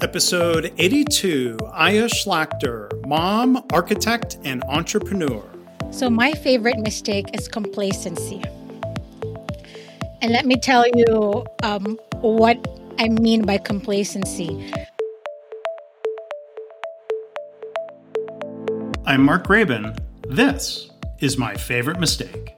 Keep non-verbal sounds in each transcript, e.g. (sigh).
Episode 82 Aya Shlachter, mom, architect, and entrepreneur. So, my favorite mistake is complacency. And let me tell you um, what I mean by complacency. I'm Mark Graban. This is my favorite mistake.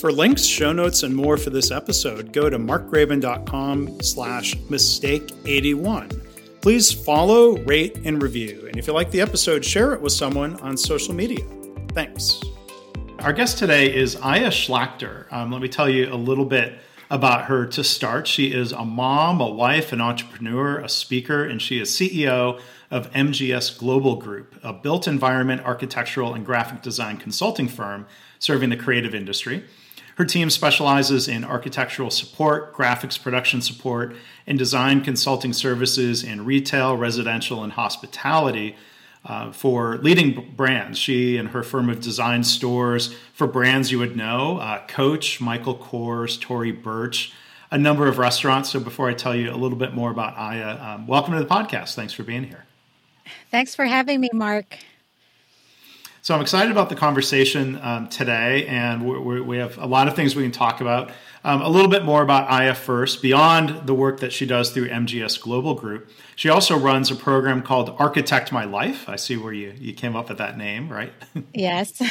For links, show notes, and more for this episode, go to markgraban.com slash mistake81. Please follow, rate, and review. And if you like the episode, share it with someone on social media. Thanks. Our guest today is Aya Shlachter. Um, let me tell you a little bit about her to start. She is a mom, a wife, an entrepreneur, a speaker, and she is CEO of MGS Global Group, a built environment architectural and graphic design consulting firm serving the creative industry. Her team specializes in architectural support, graphics production support, and design consulting services in retail, residential, and hospitality uh, for leading brands. She and her firm have designed stores for brands you would know uh, Coach, Michael Kors, Tory Burch, a number of restaurants. So, before I tell you a little bit more about Aya, um, welcome to the podcast. Thanks for being here. Thanks for having me, Mark. So I'm excited about the conversation um, today, and we, we, have a lot of things we can talk about. Um, a little bit more about Aya first. Beyond the work that she does through MGS Global Group, she also runs a program called Architect My Life. I see where you, you came up with that name, right? (laughs) Yes.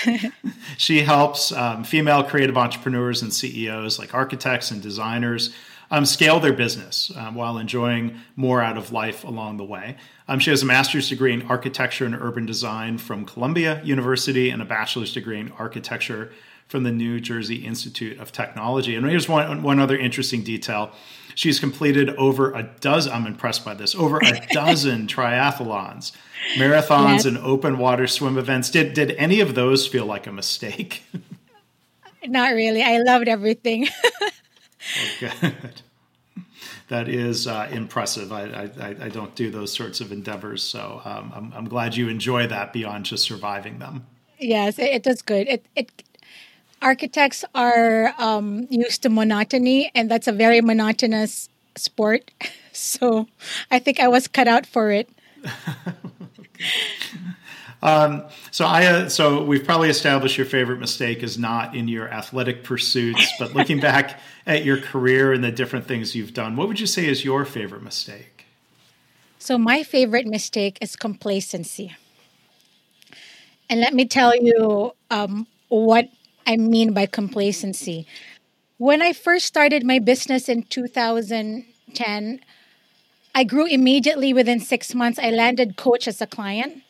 she helps um, female creative entrepreneurs and CEOs, like architects and designers, um, scale their business um, while enjoying more out of life along the way. Um, she has a master's degree in architecture and urban design from Columbia University and a bachelor's degree in architecture from the New Jersey Institute of Technology. And here's one, one other interesting detail. She's completed over a dozen, I'm impressed by this, over a (laughs) dozen triathlons, marathons, yes. and open water swim events. Did, did any of those feel like a mistake? (laughs) Not really. I loved everything. (laughs) (laughs) good. That is uh, impressive. I, I, I, don't do those sorts of endeavors, so um, I'm, I'm, glad you enjoy that beyond just surviving them. Yes, it, it is good. It, it architects are um, used to monotony, and that's a very monotonous sport. (laughs) So I think I was cut out for it. (laughs) Um, so I, uh, so we've probably established your favorite mistake is not in your athletic pursuits, but (laughs) looking back at your career and the different things you've done, what would you say is your favorite mistake? So my favorite mistake is complacency, and let me tell you um, what I mean by complacency. When I first started my business in 2010, I grew immediately within six months. I landed Coach as a client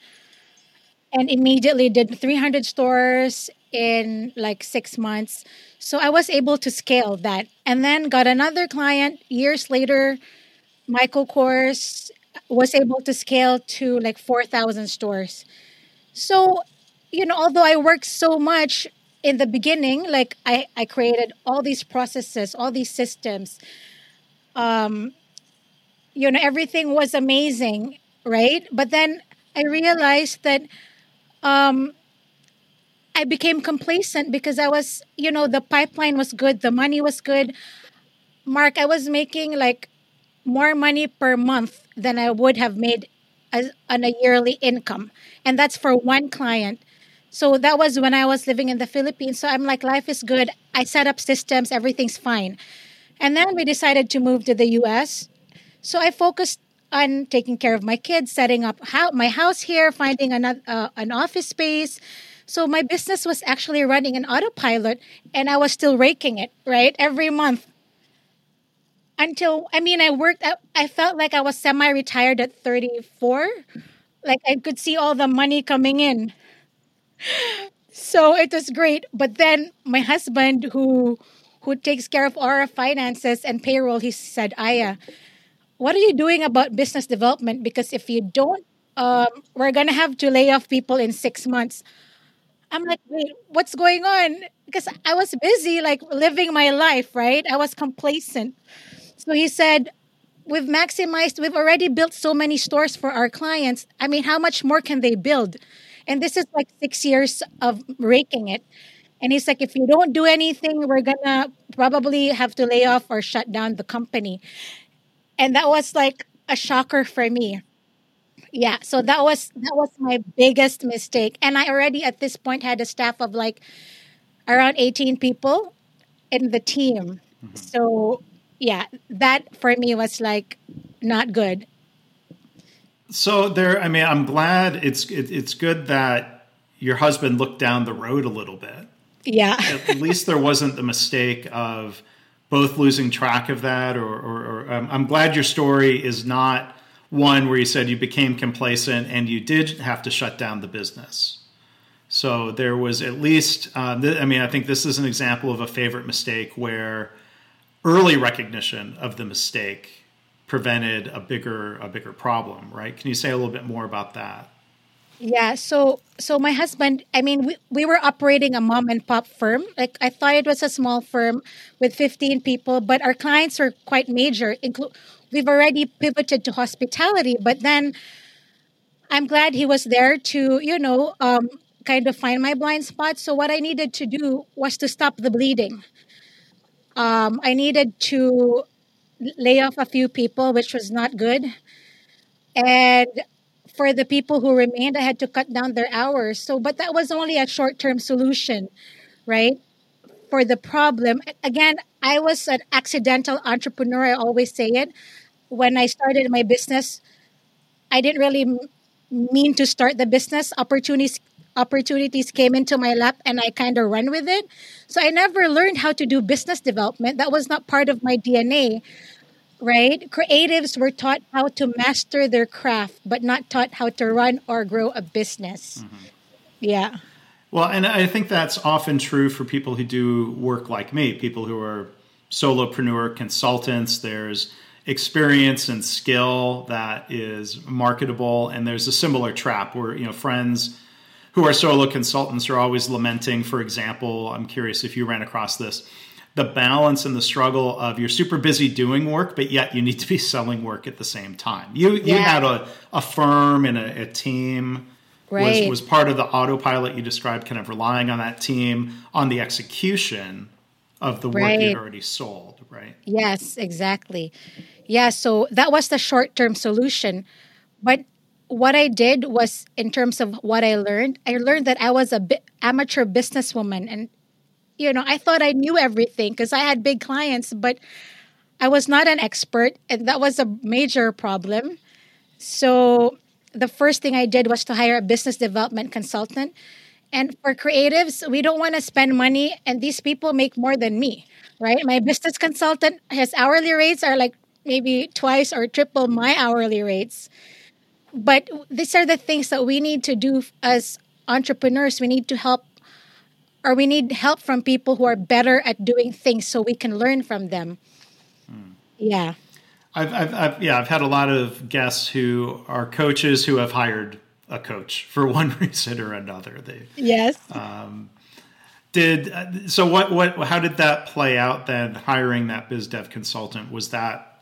and immediately did 300 stores in like six months. So I was able to scale that. And then got another client years later. Michael Kors was able to scale to like 4,000 stores. So, you know, although I worked so much in the beginning, like I, I created all these processes, all these systems, um, you know, everything was amazing, right? But then I realized that um, I became complacent because I was, you know, the pipeline was good, the money was good. Mark, I was making like more money per month than I would have made as, on a yearly income. And that's for one client. So that was when I was living in the Philippines. So I'm like, life is good. I set up systems, everything's fine. And then we decided to move to the US. So I focused on taking care of my kids, setting up how, my house here, finding another uh, an office space. So my business was actually running an autopilot, and I was still raking it right every month. Until I mean, I worked. I, I felt like I was semi-retired at 34. Like I could see all the money coming in. (laughs) So it was great. But then my husband, who who takes care of our finances and payroll, he said, "Aya." What are you doing about business development? Because if you don't, um, we're going to have to lay off people in six months. I'm like, wait, what's going on? Because I was busy, like living my life, right? I was complacent. So he said, We've maximized, we've already built so many stores for our clients. I mean, how much more can they build? And this is like six years of raking it. And he's like, if you don't do anything, we're gonna probably have to lay off or shut down the company. And that was like a shocker for me. Yeah, so that was that was my biggest mistake. And I already at this point had a staff of like around 18 people in the team. Mm-hmm. So yeah, that for me was like not good. So there, I mean, I'm glad it's it, it's good that your husband looked down the road a little bit. Yeah, at least there wasn't the mistake of both losing track of that, or, or, or um, I'm glad your story is not one where you said you became complacent and you did have to shut down the business. So there was at least, uh, th- I mean, I think this is an example of a favorite mistake where early recognition of the mistake prevented a bigger a bigger problem, right? Can you say a little bit more about that? Yeah, so so my husband, I mean, we, we were operating a mom and pop firm. Like I thought it was a small firm with 15 people, but our clients were quite major. Include we've already pivoted to hospitality, but then I'm glad he was there to, you know, um, kind of find my blind spot. So what I needed to do was to stop the bleeding. Um, I needed to lay off a few people, which was not good. And for the people who remained, I had to cut down their hours. So, but that was only a short term solution, right? For the problem. Again, I was an accidental entrepreneur. I always say it. When I started my business, I didn't really mean to start the business. Opportunities opportunities came into my lap and I kind of run with it. So I never learned how to do business development. That was not part of my DNA, right? Creatives were taught how to master their craft, but not taught how to run or grow a business. Mm-hmm. Yeah. Well, and I think that's often true for people who do work like me, people who are solopreneur consultants. There's experience and skill that is marketable, and there's a similar trap where you know friends who are solo consultants are always lamenting, for example, I'm curious if you ran across this, the balance and the struggle of you're super busy doing work, but yet you need to be (laughs) selling work at the same time. You yeah. you had a, a firm and a, a team right. was, was part of the autopilot you described, kind of relying on that team on the execution of the work right. you'd already sold, right? Yes, exactly. Yeah, so that was the short term solution. But what I did was, in terms of what I learned, I learned that I was a bi- amateur businesswoman, and you know, I thought I knew everything because I had big clients, but I was not an expert, and that was a major problem. So the first thing I did was to hire a business development consultant. And for creatives, we don't want to spend money, and these people make more than me, right? My business consultant, his hourly rates are like maybe twice or triple my hourly rates but these are the things that we need to do as entrepreneurs. We need to help, or we need help from people who are better at doing things so we can learn from them. Hmm. Yeah. I've, I've, I've, yeah, I've had a lot of guests who are coaches who have hired a coach for (laughs) one reason or another. They, yes. Um, did so? What? What? How did that play out? Then hiring that biz dev consultant was that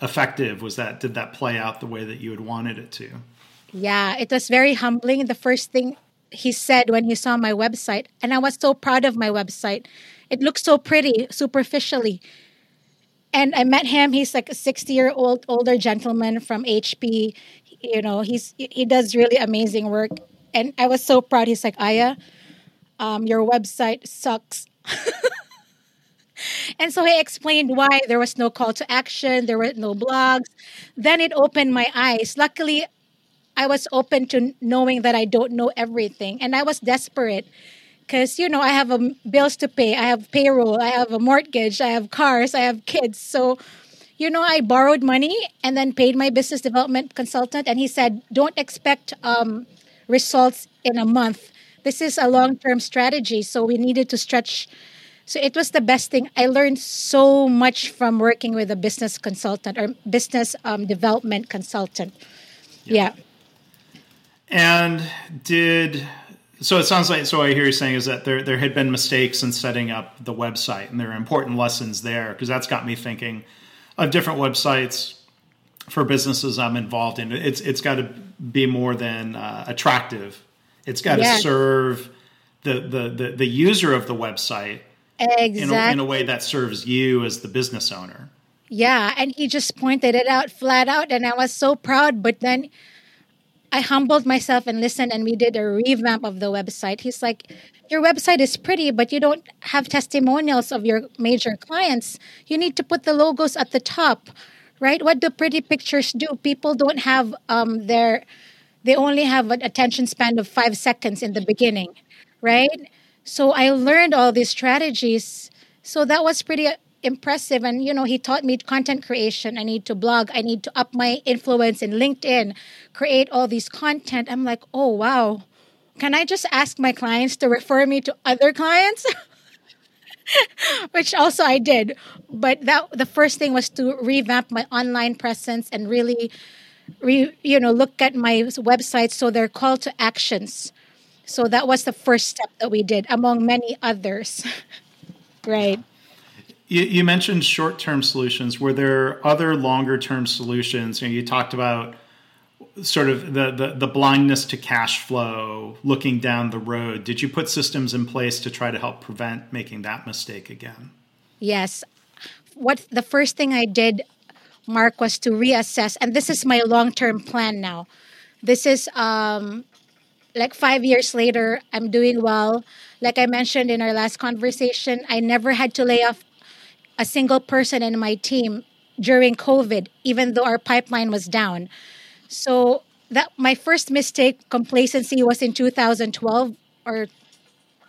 effective? Was that did that play out the way that you had wanted it to? Yeah, it was very humbling. The first thing he said when he saw my website, and I was so proud of my website. It looked so pretty superficially. And I met him. He's like a 60 year old older gentleman from HP. You know, he's he does really amazing work. And I was so proud. He's like, Aya, um, your website sucks. (laughs) And so he explained why there was no call to action, there were no blogs. Then it opened my eyes. Luckily, I was open to knowing that I don't know everything. And I was desperate because, you know, I have a, bills to pay, I have payroll, I have a mortgage, I have cars, I have kids. So, you know, I borrowed money and then paid my business development consultant. And he said, don't expect um, results in a month. This is a long term strategy. So we needed to stretch so it was the best thing. I learned so much from working with a business consultant or business um, development consultant. Yeah. yeah. And did so it sounds like so what I hear you saying is that there there had been mistakes in setting up the website, and there are important lessons there because that's got me thinking of different websites for businesses I'm involved in. It's it's got to be more than uh, attractive. It's got to yes. serve the, the the the user of the website exactly. in a, in a way that serves you as the business owner. Yeah, and he just pointed it out flat out, and I was so proud. But then I humbled myself and listened, and we did a revamp of the website. He's like, Your website is pretty, but you don't have testimonials of your major clients. You need to put the logos at the top, right? What do pretty pictures do? People don't have um, their, they only have an attention span of five seconds in the beginning, right? So I learned all these strategies. So that was pretty impressive. And you know he taught me content creation. I need to blog. I need to up my influence in linkedin create all these content. I'm like oh wow. Can i just ask my clients to refer me to other clients? (laughs) Which also i did. But that the first thing was to revamp my online presence and really re, you know look at my website so they're call to actions. So that was the first step that we did among many others. (laughs) Right you, you mentioned short-term solutions. Were there other longer-term solutions? You, know, you talked about sort of the, the, the blindness to cash flow, looking down the road. Did you put systems in place to try to help prevent making that mistake again? Yes. What the first thing I did, Mark, was to reassess, and this is my long-term plan now. This is um, like five years later. I'm doing well. Like I mentioned in our last conversation, I never had to lay off a single person in my team during COVID, even though our pipeline was down. So that my first mistake, complacency, was in 2012 or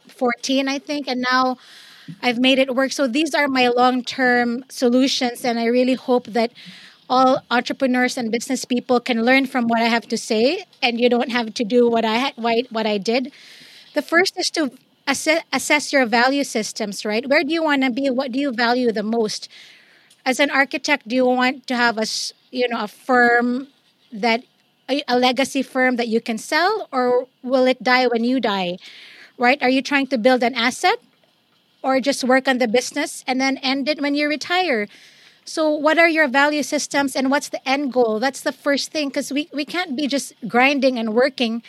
14, I think, and now I've made it work. So these are my long-term solutions, and I really hope that all entrepreneurs and business people can learn from what I have to say, and you don't have to do what I what I did. The first is to assess, assess your value systems, right? Where do you want to be? What do you value the most? As an architect, do you want to have a you know a firm that a, legacy firm that you can sell, or will it die when you die? Right? Are you trying to build an asset, or just work on the business and then end it when you retire? So, what are your value systems and what's the end goal? That's the first thing because we, we can't be just grinding and working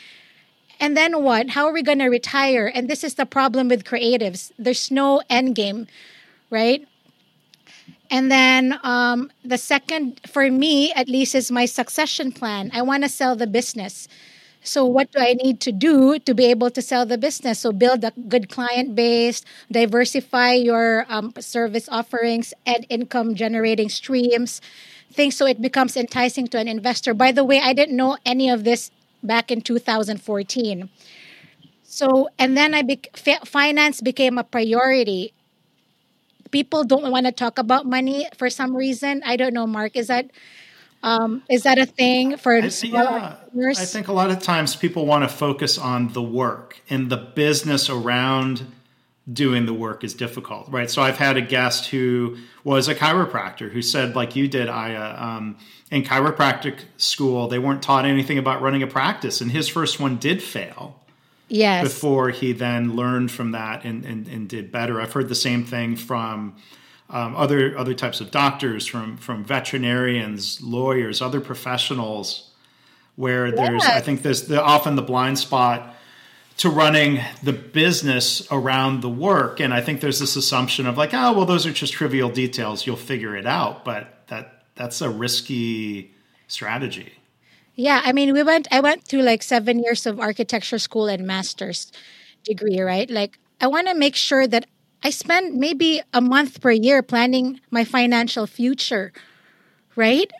and then what? How are we going to retire? And this is the problem with creatives. There's no end game, right? And then um, the second, for me at least, is my succession plan. I want to sell the business. So, what do I need to do to be able to sell the business? So, build a good client base, diversify your um, service offerings, and income generating streams, things so it becomes enticing to an investor. By the way, I didn't know any of this back in 2014. So, and then I be, finance became a priority. People don't want to talk about money for some reason. I don't know, Mark. Is that um, is that a thing for I, yeah, I think a lot of times people want to focus on the work and the business around doing the work is difficult, right? So I've had a guest who was a chiropractor who said, like you did, Aya, um, in chiropractic school, they weren't taught anything about running a practice, and his first one did fail. Yes. Before he then learned from that and, and, and did better. I've heard the same thing from um, other other types of doctors, from from veterinarians, lawyers, other professionals, where there's yes. I think there's the, often the blind spot to running the business around the work. And I think there's this assumption of like, oh, well, those are just trivial details. You'll figure it out. But that that's a risky strategy. Yeah, I mean, we went. I went through like seven years of architecture school and master's degree, right? Like, I want to make sure that I spend maybe a month per year planning my financial future, right?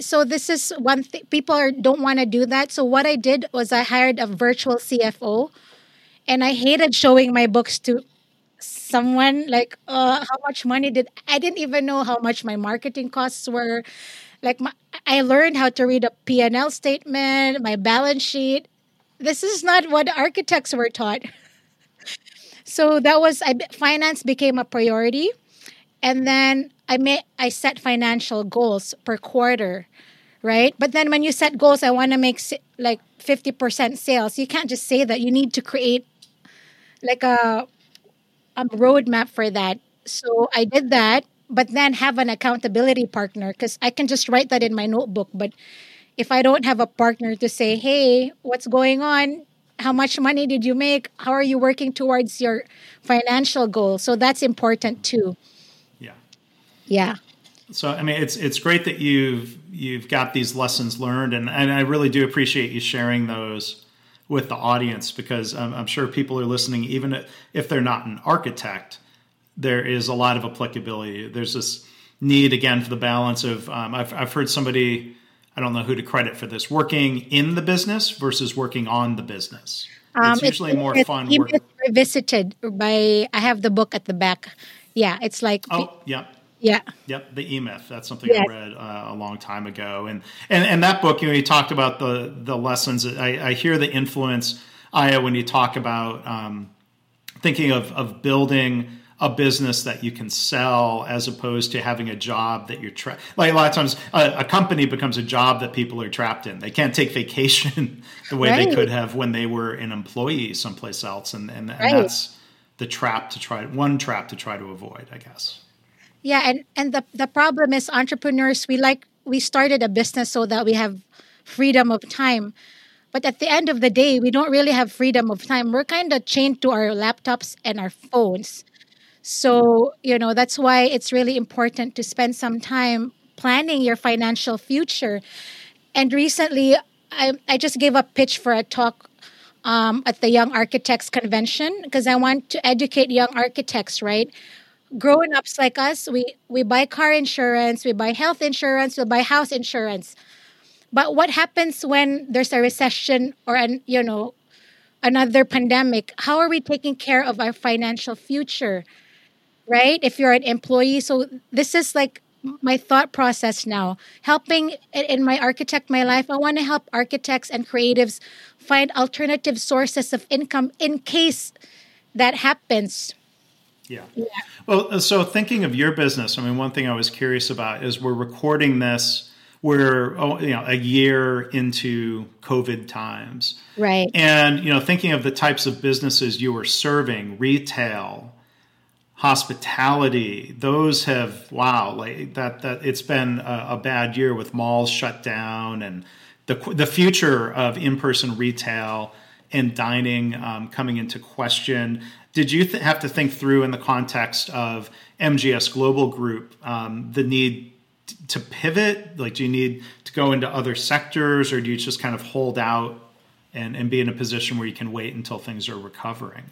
So this is one thing people are, don't want to do that. So what I did was I hired a virtual CFO, and I hated showing my books to someone like uh, how much money did I didn't even know how much my marketing costs were. Like my, I learned how to read a P&L statement, my balance sheet. This is not what architects were taught. (laughs) so that was I finance became a priority and then I made I set financial goals per quarter right? But then when you set goals, I want to make like 50% sales. You can't just say that. You need to create like a, a roadmap for that. So I did that, but then have an accountability partner because I can just write that in my notebook. But if I don't have a partner to say, hey, what's going on? How much money did you make? How are you working towards your financial goal? So that's important too. Yeah. Yeah. So I mean, it's it's great that you've you've got these lessons learned, and and I really do appreciate you sharing those with the audience because I'm, I'm sure people are listening, even if they're not an architect. There is a lot of applicability. There's this need again for the balance of um, I've I've heard somebody I don't know who to credit for this working in the business versus working on the business. Um, it's usually it's, more it's, fun. Work. Revisited by I have the book at the back. Yeah, it's like oh yeah yeah. Yep. The E Myth. That's something yes. I read uh, a long time ago, and and and that book, you know, you talked about the the lessons. I, I hear the influence, Aya, when you talk about um, thinking of of building a business that you can sell as opposed to having a job that you're trapped. Like a lot of times, a, a, company becomes a job that people are trapped in. They can't take (laughs) vacation the way right. they could have when they were an employee someplace else, and and, and right. that's the trap to try one trap to try to avoid, I guess. Yeah, and and the the problem is entrepreneurs we like we started a business so that we have freedom of time. But at the end of the day, we don't really have freedom of time. We're kind of chained to our laptops and our phones. So, you know, that's why it's really important to spend some time planning your financial future. And recently, I, I just gave a pitch for a talk um, at the Young Architects Convention because I want to educate young architects, right? Grown ups like us, we, we buy car insurance, we buy health insurance, we buy house insurance. But what happens when there's a recession or an you know another pandemic? How are we taking care of our financial future? Right? If you're an employee, so this is like my thought process now. Helping in my architect my life, I want to help architects and creatives find alternative sources of income in case that happens yeah. yeah. Well, uh, so thinking of your business, I mean, one thing I was curious about is we're recording this. We're oh, you know a year into COVID times, right? And you know, thinking of the types of businesses you were serving, retail, hospitality, those have wow, like that. That it's been a, a bad year with malls shut down and the the future of in person retail and dining um, coming into question. Did you th- have to think through, in the context of MGS Global Group, um, the need t- to pivot? Like, do you need to go into other sectors, or do you just kind of hold out and, and be in a position where you can wait until things are recovering?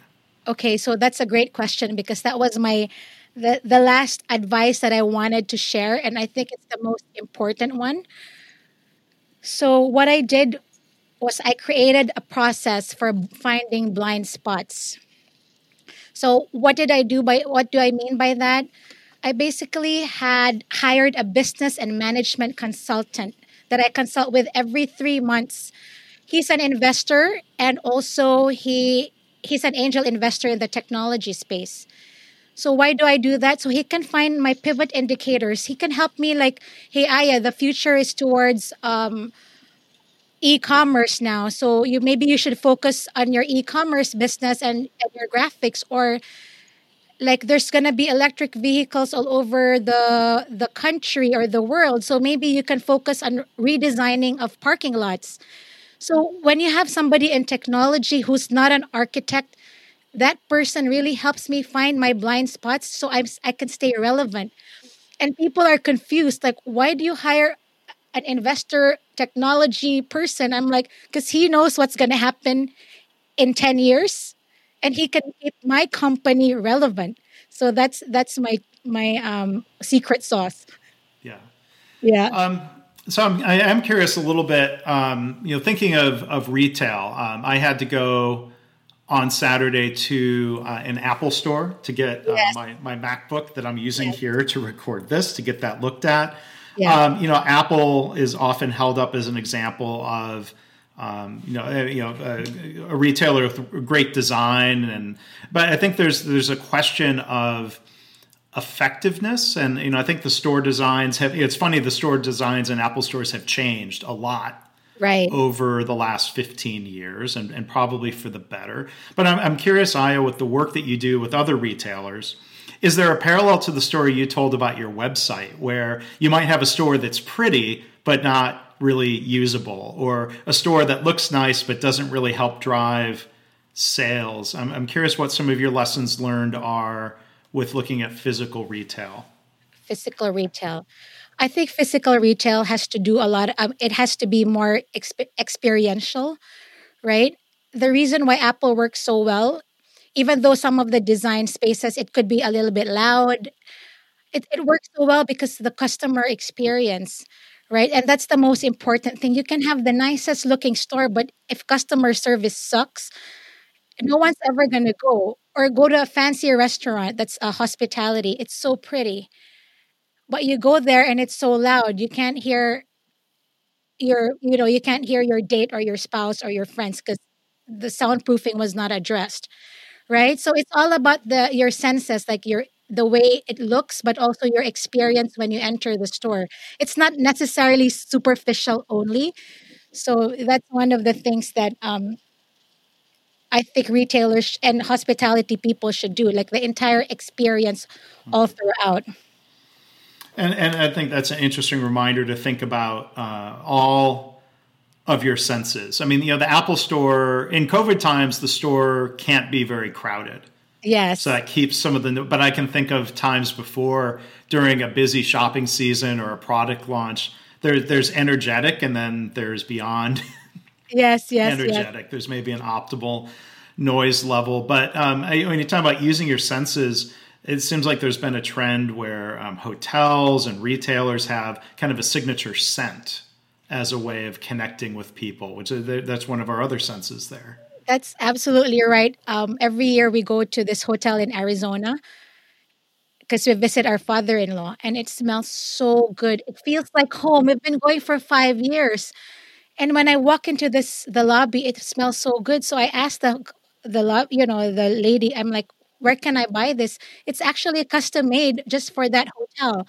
Okay, so that's a great question because that was my the the last advice that I wanted to share, and I think it's the most important one. So what I did was I created a process for finding blind spots. So what did I do by what do I mean by that? I basically had hired a business and management consultant that I consult with every 3 months. He's an investor and also he he's an angel investor in the technology space. So why do I do that? So he can find my pivot indicators. He can help me like, hey Aya, the future is towards um, e-commerce now. So you maybe you should focus on your e-commerce business and, and your graphics or like there's going to be electric vehicles all over the the country or the world. So maybe you can focus on redesigning of parking lots. So when you have somebody in technology who's not an architect that person really helps me find my blind spots so I'm, I can stay relevant. And people are confused like why do you hire an investor technology person. I'm like, because he knows what's going to happen in 10 years and he can keep my company relevant. So that's that's my my um, secret sauce. Yeah. Yeah. Um, so I'm, I am curious a little bit, um, you know, thinking of, of retail, um, I had to go on Saturday to uh, an Apple store to get uh, yes. my, my MacBook that I'm using yes. here to record this, to get that looked at. Yeah. Um, you know, Apple is often held up as an example of, um, you know, a, uh, you know, a, a, retailer with great design, and but I think there's there's a question of effectiveness. And you know, I think the store designs have. It's funny the store designs in Apple stores have changed a lot. Right. Over the last 15 years, and, and probably for the better. But I'm, I'm curious, Aya, with the work that you do with other retailers, is there a parallel to the story you told about your website where you might have a store that's pretty, but not really usable, or a store that looks nice, but doesn't really help drive sales? I'm, I'm curious what some of your lessons learned are with looking at physical retail? Physical retail. I think physical retail has to do a lot. Um, it has to be more exp- experiential, right? The reason why Apple works so well, even though some of the design spaces it could be a little bit loud, it, it works so well because the customer experience, right? And that's the most important thing. You can have the nicest looking store, but if customer service sucks, no one's ever going to go. Or go to a fancy restaurant that's a hospitality. It's so pretty. But you go there and it's so loud. You can't hear your you know you can't hear your date or your spouse or your friends because the soundproofing was not addressed right? So it's all about the your senses like your the way it looks but also your experience when you enter the store. It's not necessarily superficial only. So that's one of the things that um, I think retailers and hospitality people should do, like the entire experience all throughout. And, and I think that's an interesting reminder to think about uh, all of your senses. I mean, you know, the Apple Store in COVID times, the store can't be very crowded. Yes. So that keeps some of the, but I can think of times before during a busy shopping season or a product launch. There, there's energetic, and then there's beyond. (laughs) Yes, yes, energetic. Yes. There's maybe an optimal noise level, but um, when you talk about using your senses, it seems like there's been a trend where um, hotels and retailers have kind of a signature scent as a way of connecting with people, which that's one of our other senses there. That's absolutely right. Um, every year we go to this hotel in Arizona because we visit our father-in-law, and it smells so good. It feels like home. We've been going for five years and when I walk into this the lobby, it smells so good. So I asked the the lo- you know the lady, I'm like, where can I buy this? It's actually custom made just for that hotel.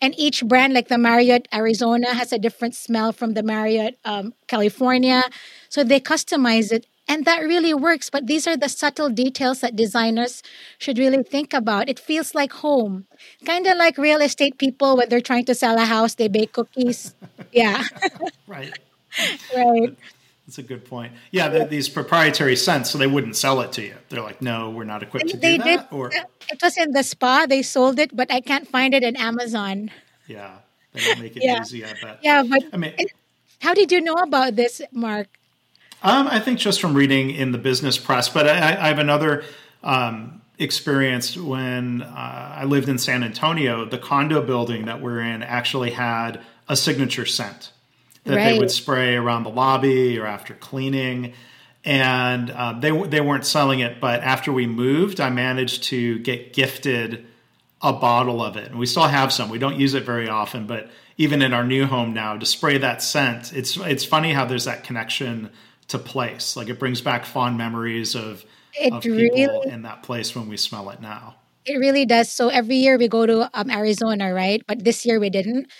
And each brand, like the Marriott Arizona, has a different smell from the Marriott um, California. So they customize it. And that really works. But these are the subtle details that designers should really think about. It feels like home. Kind of like real estate people when they're trying to sell a house, they bake cookies. Yeah. right. (laughs) right. That's a good point. Yeah, these proprietary scents, so they wouldn't sell it to you. They're like, no, we're not equipped to they do did, that. Or it was in the spa. They sold it, but I can't find it in Amazon. Yeah, they don't make it yeah. easy. I bet. Yeah, but I mean, how did you know about this, Mark? Um, I think just from reading in the business press, but I, I have another um, experience when uh, I lived in San Antonio. The condo building that we're in actually had a signature scent that right. they would spray around the lobby or after cleaning. And uh, they they weren't selling it, but after we moved, I managed to get gifted a bottle of it, and we still have some. We don't use it very often, but even in our new home now, to spray that scent, it's it's funny how there's that connection to place. Like it brings back fond memories of it of people really, in that place when we smell it now. It really does. So every year we go to um, Arizona, right? But this year we didn't.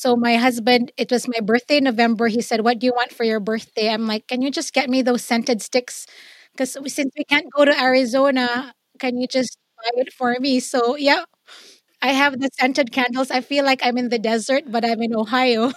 So my husband, it was my birthday in November. He said, "What do you want for your birthday?" I'm like, "Can you just get me those scented sticks? Because since we can't go to Arizona, can you just buy it for me?" So yeah, I have the scented candles. I feel like I'm in the desert, but I'm in Ohio.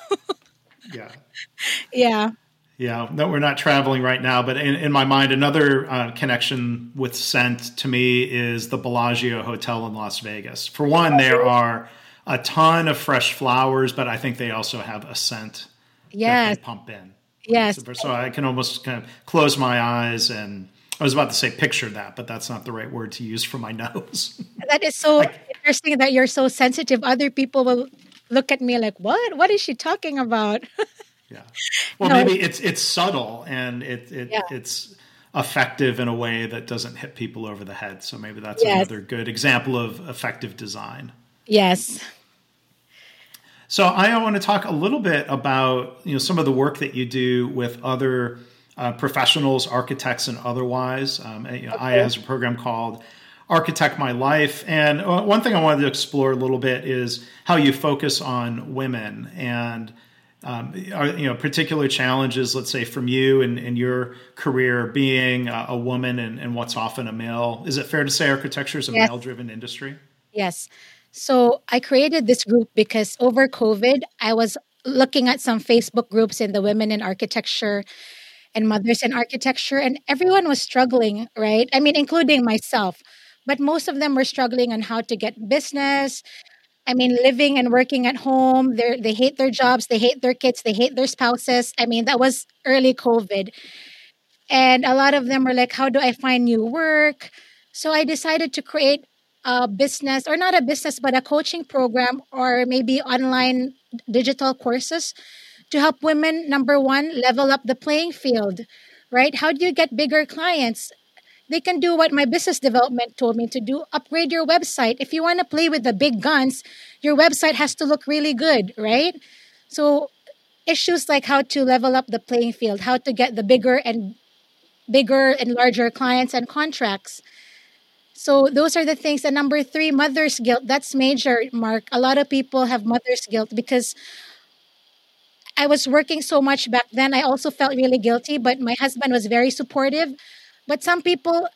yeah. (laughs) Yeah. Yeah, no, we're not traveling right now, but in, in my mind, another uh, connection with scent to me is the Bellagio Hotel in Las Vegas. For one, there are a ton of fresh flowers, but I think they also have a scent yes. that they pump in. Yes. So I can almost kind of close my eyes and I was about to say picture that, but that's not the right word to use for my (laughs) nose. that is so like, interesting that you're so sensitive. Other people will look at me like, "What? What is she talking about?" (laughs) yeah. Well, no. maybe it's it's subtle and it, it yeah. it's effective in a way that doesn't hit people over the head. So maybe that's yes. another good example of effective design. Yes. So I want to talk a little bit about you know some of the work that you do with other uh, professionals, architects, and otherwise. Um, you know, okay. I has a program called Architect My Life. And uh, one thing I wanted to explore a little bit is how you focus on women and um, are, you know particular challenges, let's say from you and, in your career being a, a woman and, and, what's often a male. Is it fair to say architecture is a yes. male-driven industry? Yes. So I created this group because over COVID, I was looking at some Facebook groups in the women in architecture and mothers in architecture, and everyone was struggling, right? I mean, including myself. But most of them were struggling on how to get business. I mean, living and working at home. They they hate their jobs. They hate their kids. They hate their spouses. I mean, that was early COVID, and a lot of them were like, "How do I find new work?" So I decided to create a business, or not a business, but a coaching program, or maybe online digital courses to help women, number one, level up the playing field, right? How do you get bigger clients? They can do what my business development told me to do upgrade your website. If you want to play with the big guns, your website has to look really good, right? So, issues like how to level up the playing field, how to get the bigger and bigger and larger clients and contracts. So those are the things. And number three, mother's guilt. That's major, Mark. A lot of people have mother's guilt because I was working so much back then. I also felt really guilty, but my husband was very supportive. But some people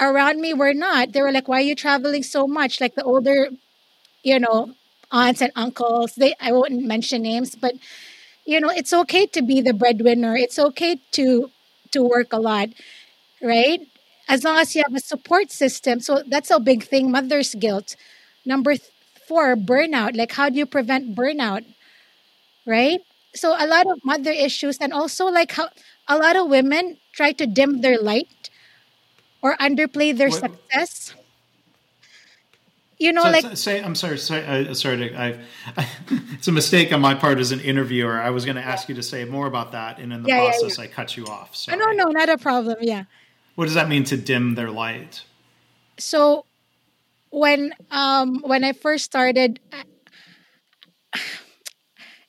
around me were not. They were like, "Why are you traveling so much?" Like the older, you know, aunts and uncles. They I won't mention names, but you know, it's okay to be the breadwinner. It's okay to to work a lot, right? As long as you have a support system. So that's a big thing. Mother's guilt. Number th- four, burnout. Like, how do you prevent burnout? Right? so a lot of mother issues and also like how a lot of women try to dim their light or underplay their what? success you know so, like say i'm sorry sorry, uh, sorry to, I, I, it's a mistake on my part as an interviewer i was going to ask you to say more about that and in the yeah, process yeah, yeah. i cut you off sorry. no no not a problem yeah what does that mean to dim their light? So when um when i first started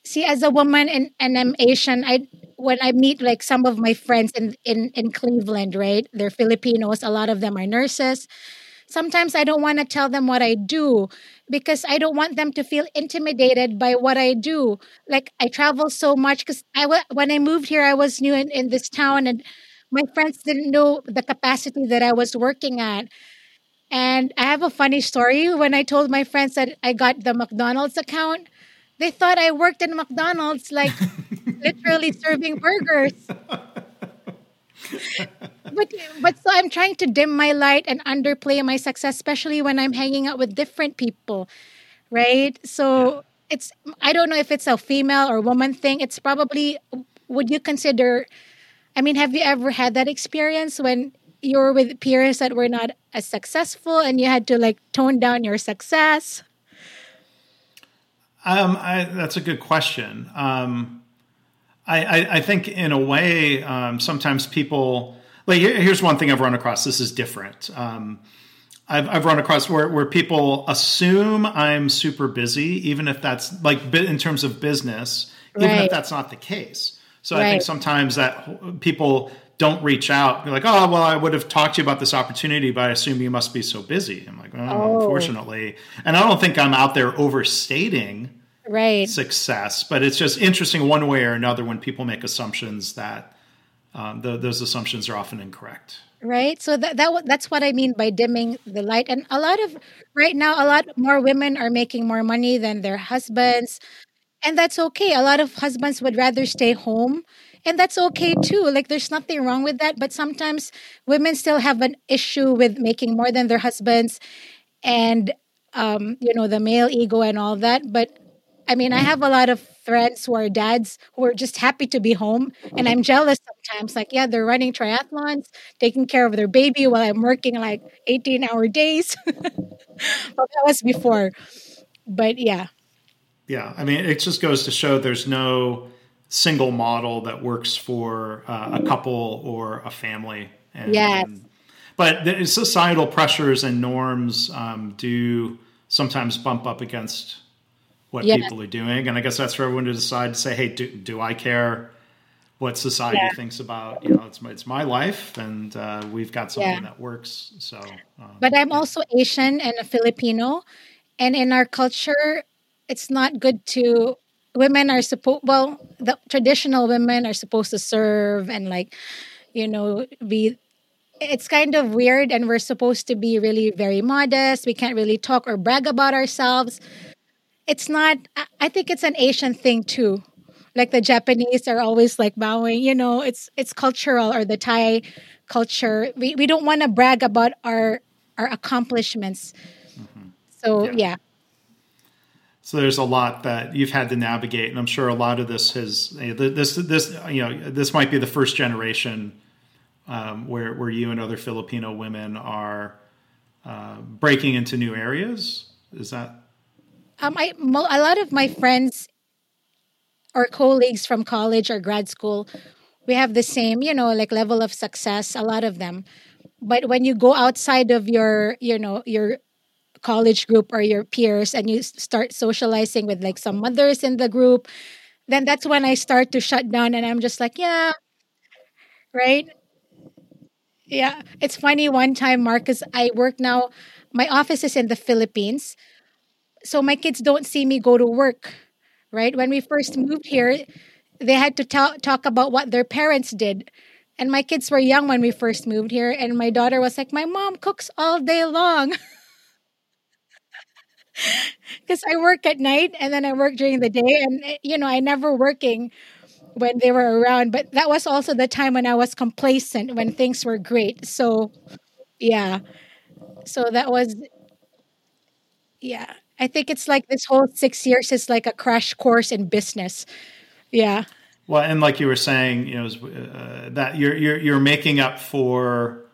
see as a woman and, and i'm asian i when i meet like some of my friends in, in in cleveland right? They're filipinos a lot of them are nurses. Sometimes i don't want to tell them what i do because i don't want them to feel intimidated by what i do. Like i travel so much because i when i moved here i was new in, in this town and my friends didn't know the capacity that i was working at and i have a funny story when i told my friends that i got the mcdonald's account they thought I worked in McDonald's, like (laughs) literally serving burgers. but but so I'm trying to dim my light and underplay my success, especially when I'm hanging out with different people, right? So yeah. it's I don't know if it's a female or woman thing. It's probably would you consider? I mean, have you ever had that experience when you were with peers that were not as successful and you had to like tone down your success? Um, I, that's a good question. Um, I, I, I, think in a way, um, sometimes people like here's one thing I've run across. This is different. Um, I've, I've run across where, where people assume I'm super busy, even if that's like in terms of business, even right. if that's not the case. So right. I think sometimes that people don't reach out. Be like, oh, well, I would have talked to you about this opportunity, but I assume you must be so busy. I'm like, oh, oh. unfortunately. And I don't think I'm out there overstating right. success, but it's just interesting one way or another when people make assumptions that um, the, those assumptions are often incorrect. Right. So that, that that's what I mean by dimming the light. And a lot of right now, a lot more women are making more money than their husbands. And that's okay. A lot of husbands would rather stay home. And that's okay too. Like there's nothing wrong with that. But sometimes women still have an issue with making more than their husbands and um, you know the male ego and all that. But i mean i have a lot of friends who are dads who are just happy to be home. And i'm jealous sometimes. Like yeah they're running triathlons taking care of their baby while i'm working like 18 hour days. (laughs) Well that was before. But yeah yeah i mean it just goes to show there's no single model that works for uh, a couple or a family. And, yes. And, but the societal pressures and norms um, do sometimes bump up against what yes. people are doing. And I guess that's for everyone to decide to say, hey, do, do I care what society yeah. thinks about you know it's my, it's my life and uh, we've got something yeah. that works so um, but i'm yeah. also asian and a filipino and in our culture it's not good to women are supposed well the traditional women are supposed to serve and like you know be it's kind of weird and we're supposed to be really very modest we can't really talk or brag about ourselves it's not i think it's an asian thing too like the Japanese are always like bowing, you know, it's it's cultural or the Thai culture. We we don't want to brag about our our accomplishments. Mm-hmm. So yeah. yeah. So there's a lot that you've had to navigate, and I'm sure a lot of this has this this you know this might be the first generation um, where where you and other Filipino women are uh, breaking into new areas. Is that? Um, I a lot of my friends or colleagues from college or grad school, we have the same, you know, like level of success, a lot of them. But when you go outside of your, you know, your college group or your peers and you start socializing with like some mothers in the group, then that's when I start to shut down and I'm just like, yeah, right? Yeah, it's funny. One time, Marcus, I work now, my office is in the Philippines. So my kids don't see me go to work right? When we first moved here, they had to ta- talk about what their parents did. And my kids were young when we first moved here. And my daughter was like, My mom cooks all day long. (laughs) (laughs) Because I work at night and then I work during the day. And, eh, you know, I never working when they were around. But that was also the time when I was complacent, when things were great. So, yeah. So that was, yeah. I think it's like this whole six years is like a crash course in business. Yeah. Well, and like you were saying, you know, uh, that you're, you're you're making up for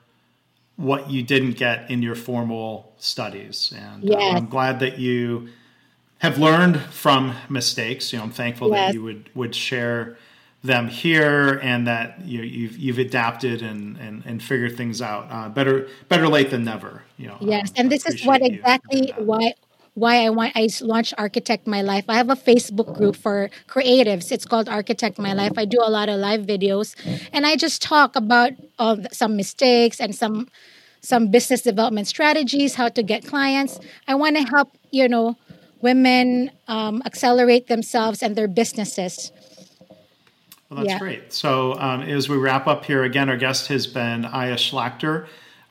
what you didn't get in your formal studies, and yes. uh, I'm glad that you have learned from mistakes. You know, I'm thankful yes. that you would would share them here and that you, have you've, you've adapted and, and, and figured things out. Uh, better better late than never. You know. Yes, um, and this is what exactly why why I want I launched Architect My Life. I have a Facebook group for creatives. It's called Architect My Life. I do a lot of live videos, and I just talk about all some mistakes and some some business development strategies, how to get clients. I want to help you know women um, accelerate themselves and their businesses. Well, that's yeah. great. So um, as we wrap up here, again, our guest has been Aya Shlachter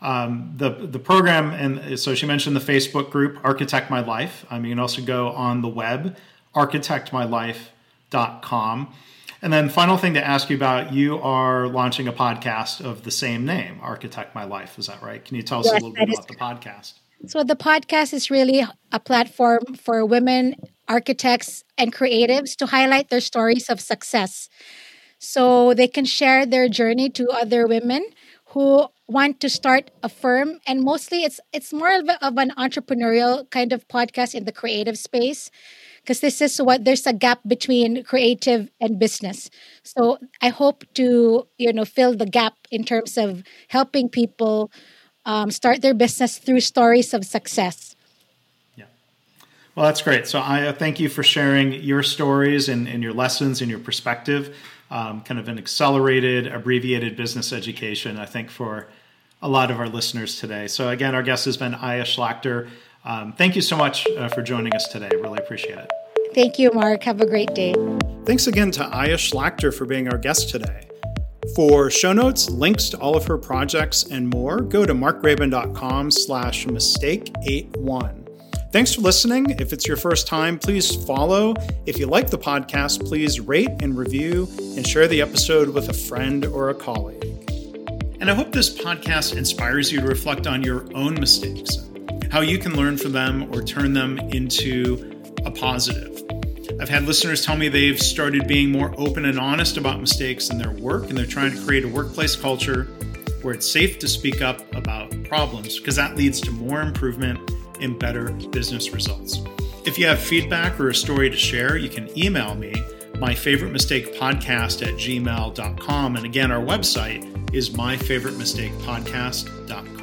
um, the the program and so she mentioned the Facebook group Architect My Life. Um, you can also go on the web architectmylife.com. And then final thing to ask you about, you are launching a podcast of the same name, Architect My Life. Is that right? Can you tell us yes, a little bit about the podcast? So the podcast is really a platform for women architects and creatives to highlight their stories of success. So they can share their journey to other women who want to start a firm and mostly it's it's more of, a, of an entrepreneurial kind of podcast in the creative space because this is what there's a gap between creative and business. So i hope to you know fill the gap in terms of helping people um, start their business through stories of success. Yeah. Well that's great. So i thank you for sharing your stories and, and your lessons and your perspective um, kind of an accelerated, abbreviated business education, I think, for a lot of our listeners today. So, again, our guest has been Aya Shlachter. Um, thank you so much uh, for joining us today. Really appreciate it. Thank you, Mark. Have a great day. Thanks again to Aya Shlachter for being our guest today. For show notes, links to all of her projects, and more, go to markgraban.com slash mistake81. Thanks for listening. If it's your first time, please follow. If you like the podcast, please rate and review and share the episode with a friend or a colleague. And I hope this podcast inspires you to reflect on your own mistakes, how you can learn from them or turn them into a positive. I've had listeners tell me they've started being more open and honest about mistakes in their work, and they're trying to create a workplace culture where it's safe to speak up about problems because that leads to more improvement and better business results. If you have feedback or a story to share, you can email me, my favorite mistake podcast at gmail.com. And again, our website is myfavoritemistakepodcast.com.